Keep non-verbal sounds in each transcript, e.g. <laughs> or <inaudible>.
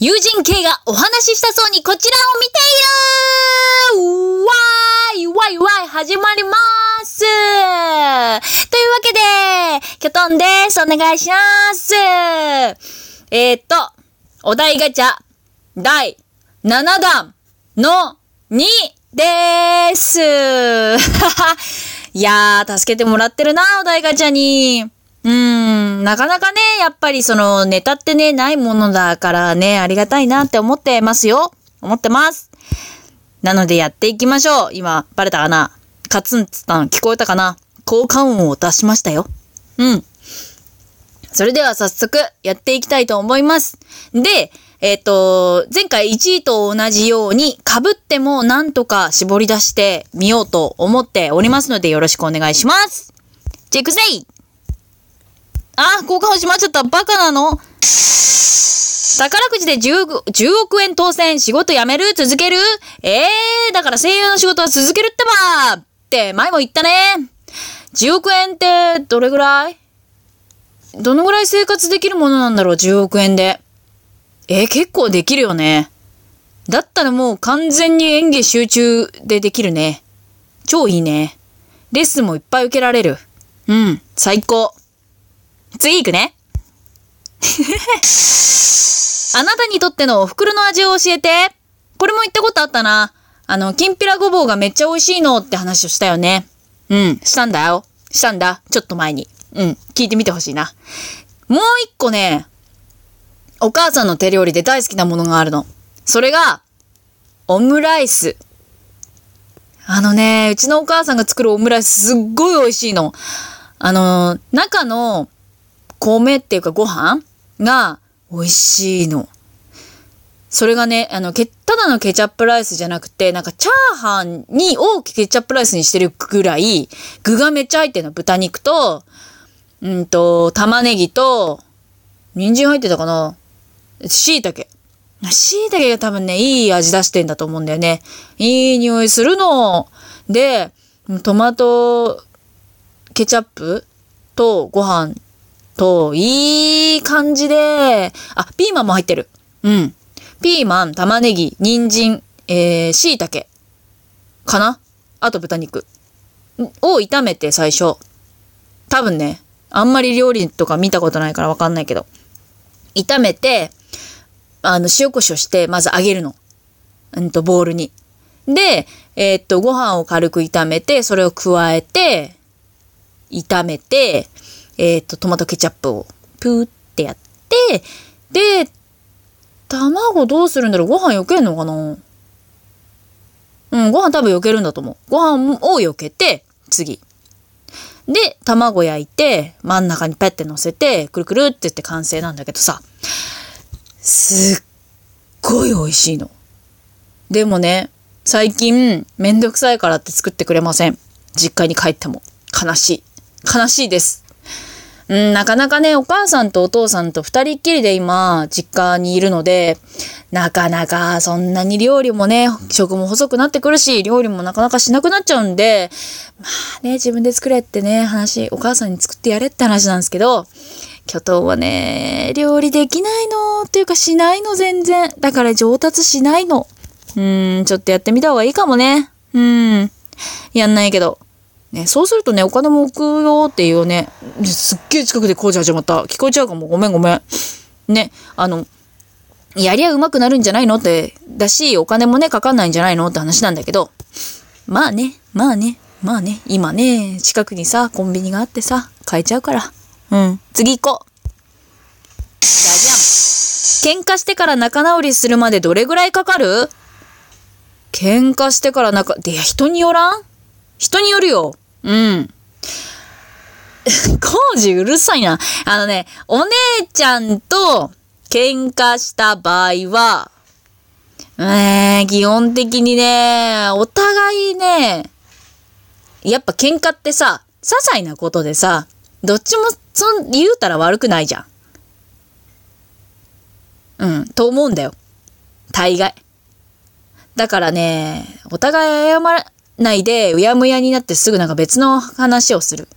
友人系がお話ししたそうにこちらを見ているわーいわいわい始まりますというわけで、キョトンです。お願いしますえー、っと、お題ガチャ第7弾の2でーす <laughs> いやー、助けてもらってるな、お題ガチャに。うん、なかなかね、やっぱりそのネタってね、ないものだからね、ありがたいなって思ってますよ。思ってます。なのでやっていきましょう。今、バレたかな？カツンツタン聞こえたかな？効果音を出しましたよ。うん。それでは早速やっていきたいと思います。で、えっ、ー、と、前回1位と同じように被ってもなんとか絞り出してみようと思っておりますのでよろしくお願いします。チェックセイあ、交換をしまっちゃった。バカなの？宝くじで 10, 10億円当選、仕事辞める？続ける？ええー、だから声優の仕事は続けるってばって前も言ったね。10億円ってどれぐらい？どのぐらい生活できるものなんだろう ?10 億円で。えー、結構できるよね。だったらもう完全に演技集中でできるね。超いいね。レッスンもいっぱい受けられる。うん、最高。次行くね。<laughs> あなたにとってのお袋の味を教えて。これも言ったことあったな。あの、きんぴらごぼうがめっちゃ美味しいのって話をしたよね。うん、したんだよ。したんだ。ちょっと前に。うん、聞いてみてほしいな。もう一個ね、お母さんの手料理で大好きなものがあるの。それが、オムライス。あのね、うちのお母さんが作るオムライスすっごい美味しいの。あの、中の米っていうかご飯が美味しいの。それがね、あの、け、ただのケチャップライスじゃなくて、なんかチャーハンに大きくケチャップライスにしてるぐらい、具がめっちゃ入ってるの。豚肉と、うんと、玉ねぎと、人参入ってたかな？椎茸。椎茸が多分ね、いい味出してんだと思うんだよね。いい匂いするの。で、トマトケチャップとご飯と、いい感じで、あ、ピーマンも入ってる。うん。ピーマン、玉ねぎ、人参、えー、椎茸。かな？あと豚肉。を炒めて最初。多分ね、あんまり料理とか見たことないからわかんないけど。炒めて、あの、塩コショウして、まず揚げるの。うんと、ボウルに。で、えー、っと、ご飯を軽く炒めて、それを加えて、炒めて、えっ、ー、と、トマトケチャップをプーってやって、で、卵どうするんだろう？ご飯避けんのかな？うん、ご飯多分避けるんだと思う。ご飯を避けて、次。で、卵焼いて、真ん中にペッて乗せて、くるくるって言って完成なんだけどさ、すっごい美味しいの。でもね、最近、めんどくさいからって作ってくれません。実家に帰っても。悲しい。悲しいです。うん、なかなかね、お母さんとお父さんと二人っきりで今、実家にいるので、なかなかそんなに料理もね、食も細くなってくるし、料理もなかなかしなくなっちゃうんで、まあね、自分で作れってね、話、お母さんに作ってやれって話なんですけど、巨頭はね、料理できないのっていうかしないの全然。だから上達しないの。うーん、ちょっとやってみた方がいいかもね。うん。やんないけど。ね、そうするとね、お金も置くよっていうね、すっげえ近くで工事始まった。聞こえちゃうかも。ごめんごめん。ね、あの、やりゃ上手くなるんじゃないのって、だし、お金もね、かかんないんじゃないのって話なんだけど、まあね、まあね、まあね、今ね、近くにさ、コンビニがあってさ、買えちゃうから。うん、次行こう。じゃじゃん。喧嘩してから仲直りするまでどれぐらいかかる？喧嘩してから仲、いや、人によらん？人によるよ。うん。工事うるさいな。あのね、お姉ちゃんと喧嘩した場合は、えー、基本的にね、お互いね、やっぱ喧嘩ってさ、些細なことでさ、どっちも、そん、言うたら悪くないじゃん。うん、と思うんだよ。大概。だからね、お互い謝ら、ないで、うやむやになってすぐなんか別の話をする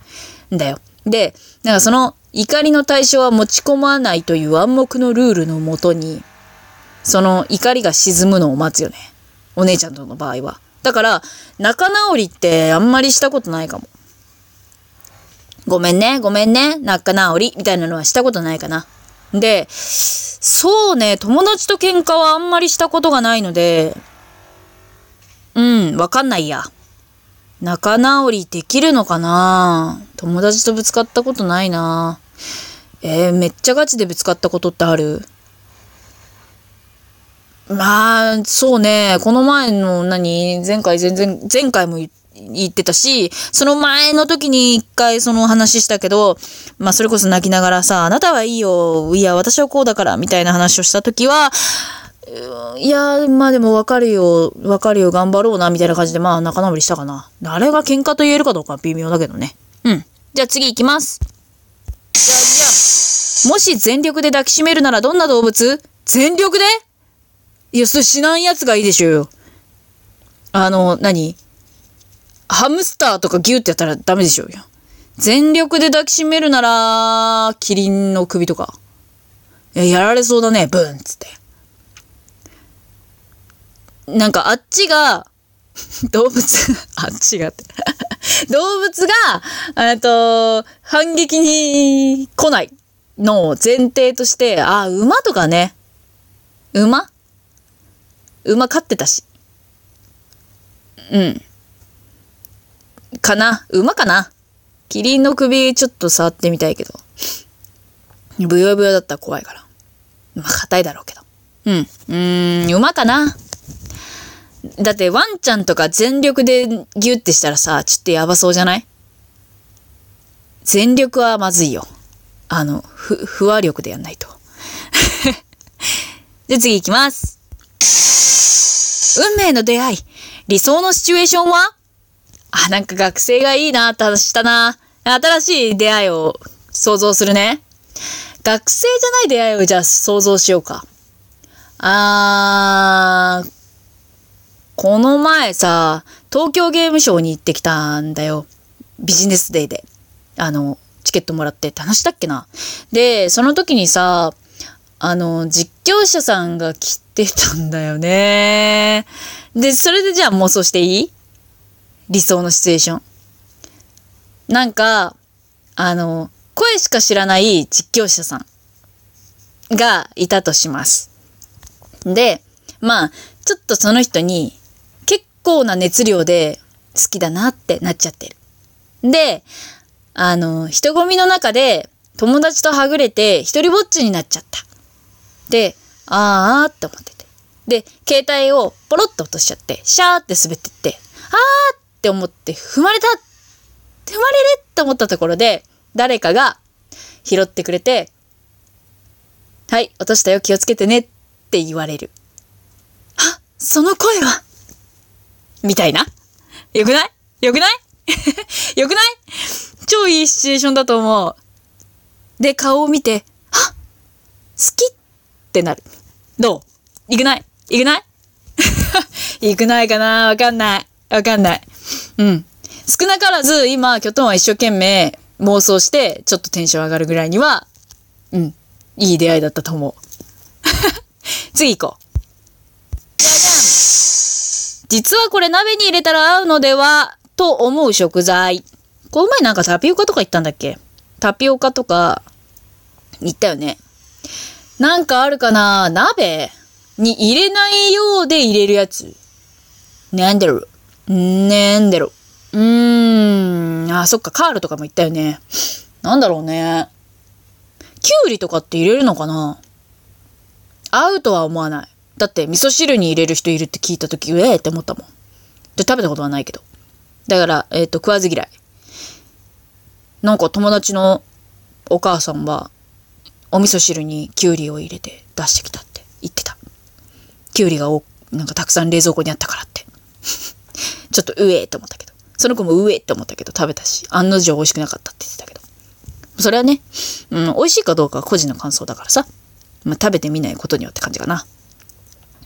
んだよ。で、なんかその怒りの対象は持ち込まないという暗黙のルールのもとに、その怒りが沈むのを待つよね。お姉ちゃんとの場合は。だから、仲直りってあんまりしたことないかも。ごめんね、ごめんね、仲直り、みたいなのはしたことないかな。で、そうね、友達と喧嘩はあんまりしたことがないので、うん、わかんないや。仲直りできるのかな？友達とぶつかったことないな。えー、めっちゃガチでぶつかったことってある？まあ、そうね。この前の何？前回全然、前回も言ってたし、その前の時に一回その話したけど、まあそれこそ泣きながらさ、あなたはいいよ、いや私はこうだから、みたいな話をした時は、いや、まあでもわかるよ、わかるよ、頑張ろうな、みたいな感じで、まあ仲直りしたかな。あれが喧嘩と言えるかどうかは微妙だけどね。うん。じゃあ次行きます。じゃあ、じゃ、もし全力で抱きしめるならどんな動物？全力で？いや、それ死なんやつがいいでしょうよ。あの、何？ハムスターとかギュってやったらダメでしょうよ。全力で抱きしめるなら、キリンの首とか。いや、やられそうだね、ブーンつって。なんかあっちが、<laughs> 動物 <laughs> あっちがって <laughs> 動物が、えっと、反撃に来ないの前提として、あ、馬とかね。馬？馬飼ってたし。うん。かな？馬かな？キリンの首ちょっと触ってみたいけど。ブヨブヨだったら怖いから。まあ、硬いだろうけど。うん。うーん、馬かな？だってワンちゃんとか全力でギュってしたらさ、ちょっとやばそうじゃない？全力はまずいよ。あの、ふ、不和力でやんないと。<laughs> じゃあ次行きます。運命の出会い。理想のシチュエーションは？あ、なんか学生がいいなって話したな。新しい出会いを想像するね。学生じゃない出会いをじゃあ想像しようか。あー、この前さ、東京ゲームショウに行ってきたんだよ。ビジネスデーで。あの、チケットもらってって話したっけな。で、その時にさ、あの、実況者さんが来てたんだよね。で、それでじゃあ妄想していい？理想のシチュエーション。なんか、あの、声しか知らない実況者さんがいたとします。で、まあ、ちょっとその人に構な熱量で好きだなってなっちゃってる。で、あの、人混みの中で友達とはぐれて一人ぼっちになっちゃった。で、あーって思ってて。で、携帯をポロッと落としちゃって、シャーって滑ってって、あーって思って踏まれた踏まれるって思ったところで、誰かが拾ってくれて、はい、落としたよ、気をつけてねって言われる。あ、その声はみたいな？よくない？よくない？<laughs> よくない？超いいシチュエーションだと思う。で、顔を見て、あ好きってなる。どう？いくない？いくない？<laughs> いくないかな？わかんない。わかんない。うん。少なからず今、キョトンは一生懸命妄想して、ちょっとテンション上がるぐらいには、うん。いい出会いだったと思う。<laughs> 次行こう。じゃじゃん実はこれ鍋に入れたら合うのではと思う食材。この前なんかタピオカとか言ったんだっけ？タピオカとか言ったよね。なんかあるかな？鍋に入れないようで入れるやつ。なんだろ。なんだろう。ーん。あ、そっか、カールとかも言ったよね。なんだろうね。キュウリとかって入れるのかな？合うとは思わない。だって味噌汁に入れる人いるって聞いた時、ええって思ったもん。で、食べたことはないけど。だから、えっ、ー、と、食わず嫌い。なんか友達のお母さんは、お味噌汁にきゅうりを入れて出してきたって言ってた。きゅうりがお、なんかたくさん冷蔵庫にあったからって。<laughs> ちょっとうえって思ったけど。その子もうえって思ったけど食べたし、案の定美味しくなかったって言ってたけど。それはね、うん、美味しいかどうかは個人の感想だからさ。まあ、食べてみないことによって感じかな。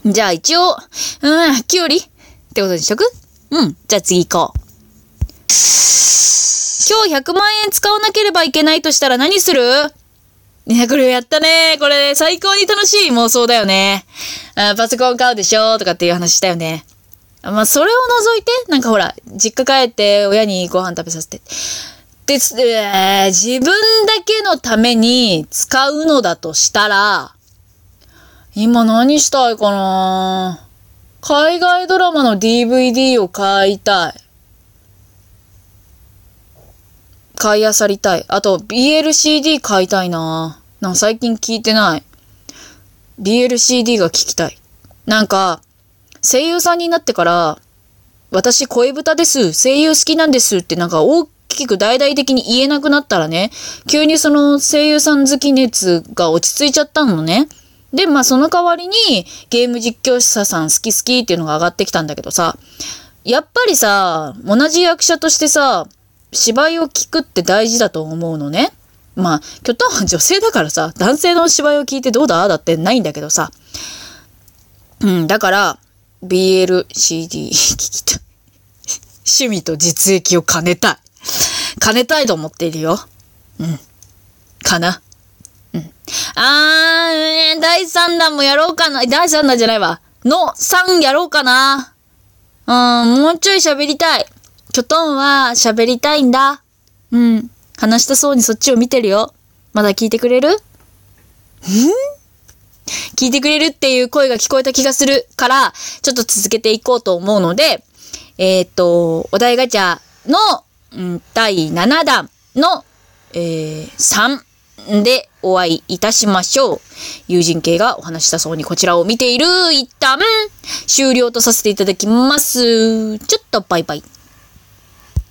じゃあ一応、うん、きゅうりってことにしとく？うん。じゃあ次行こう。今日100万円使わなければいけないとしたら何する？ね、これやったね。これ最高に楽しい妄想だよね。あパソコン買うでしょとかっていう話したよね。まあ、それを除いて、なんかほら、実家帰って親にご飯食べさせて。で、えー、自分だけのために使うのだとしたら、今何したいかな？海外ドラマの DVD を買いたい。買い漁りたい。あと、BLCD 買いたいななんか最近聞いてない。BLCD が聞きたい。なんか、声優さんになってから、私声豚です。声優好きなんですってなんか大きく大々的に言えなくなったらね、急にその声優さん好き熱が落ち着いちゃったのね。で、まあその代わりにゲーム実況者さん好き好きっていうのが上がってきたんだけどさ、やっぱりさ、同じ役者としてさ、芝居を聞くって大事だと思うのね。まあ、キョトンは女性だからさ、男性の芝居を聞いてどうだ？だってないんだけどさ。うん、だから、BLCD 聞きたい。趣味と実益を兼ねたい。兼ねたいと思っているよ。うん。かな。うん。あー、第3弾もやろうかな。第3弾じゃないわ。の3やろうかな。うん、もうちょい喋りたい。キョトンは喋りたいんだ。うん。話したそうにそっちを見てるよ。まだ聞いてくれる？ん？聞いてくれるっていう声が聞こえた気がするから、ちょっと続けていこうと思うので、えっ、と、お題ガチャの、うん、第7弾の、えー、3でお会いいたしましょう。友人系がお話したそうにこちらを見ている。一旦終了とさせていただきます。ちょっとバイバイ。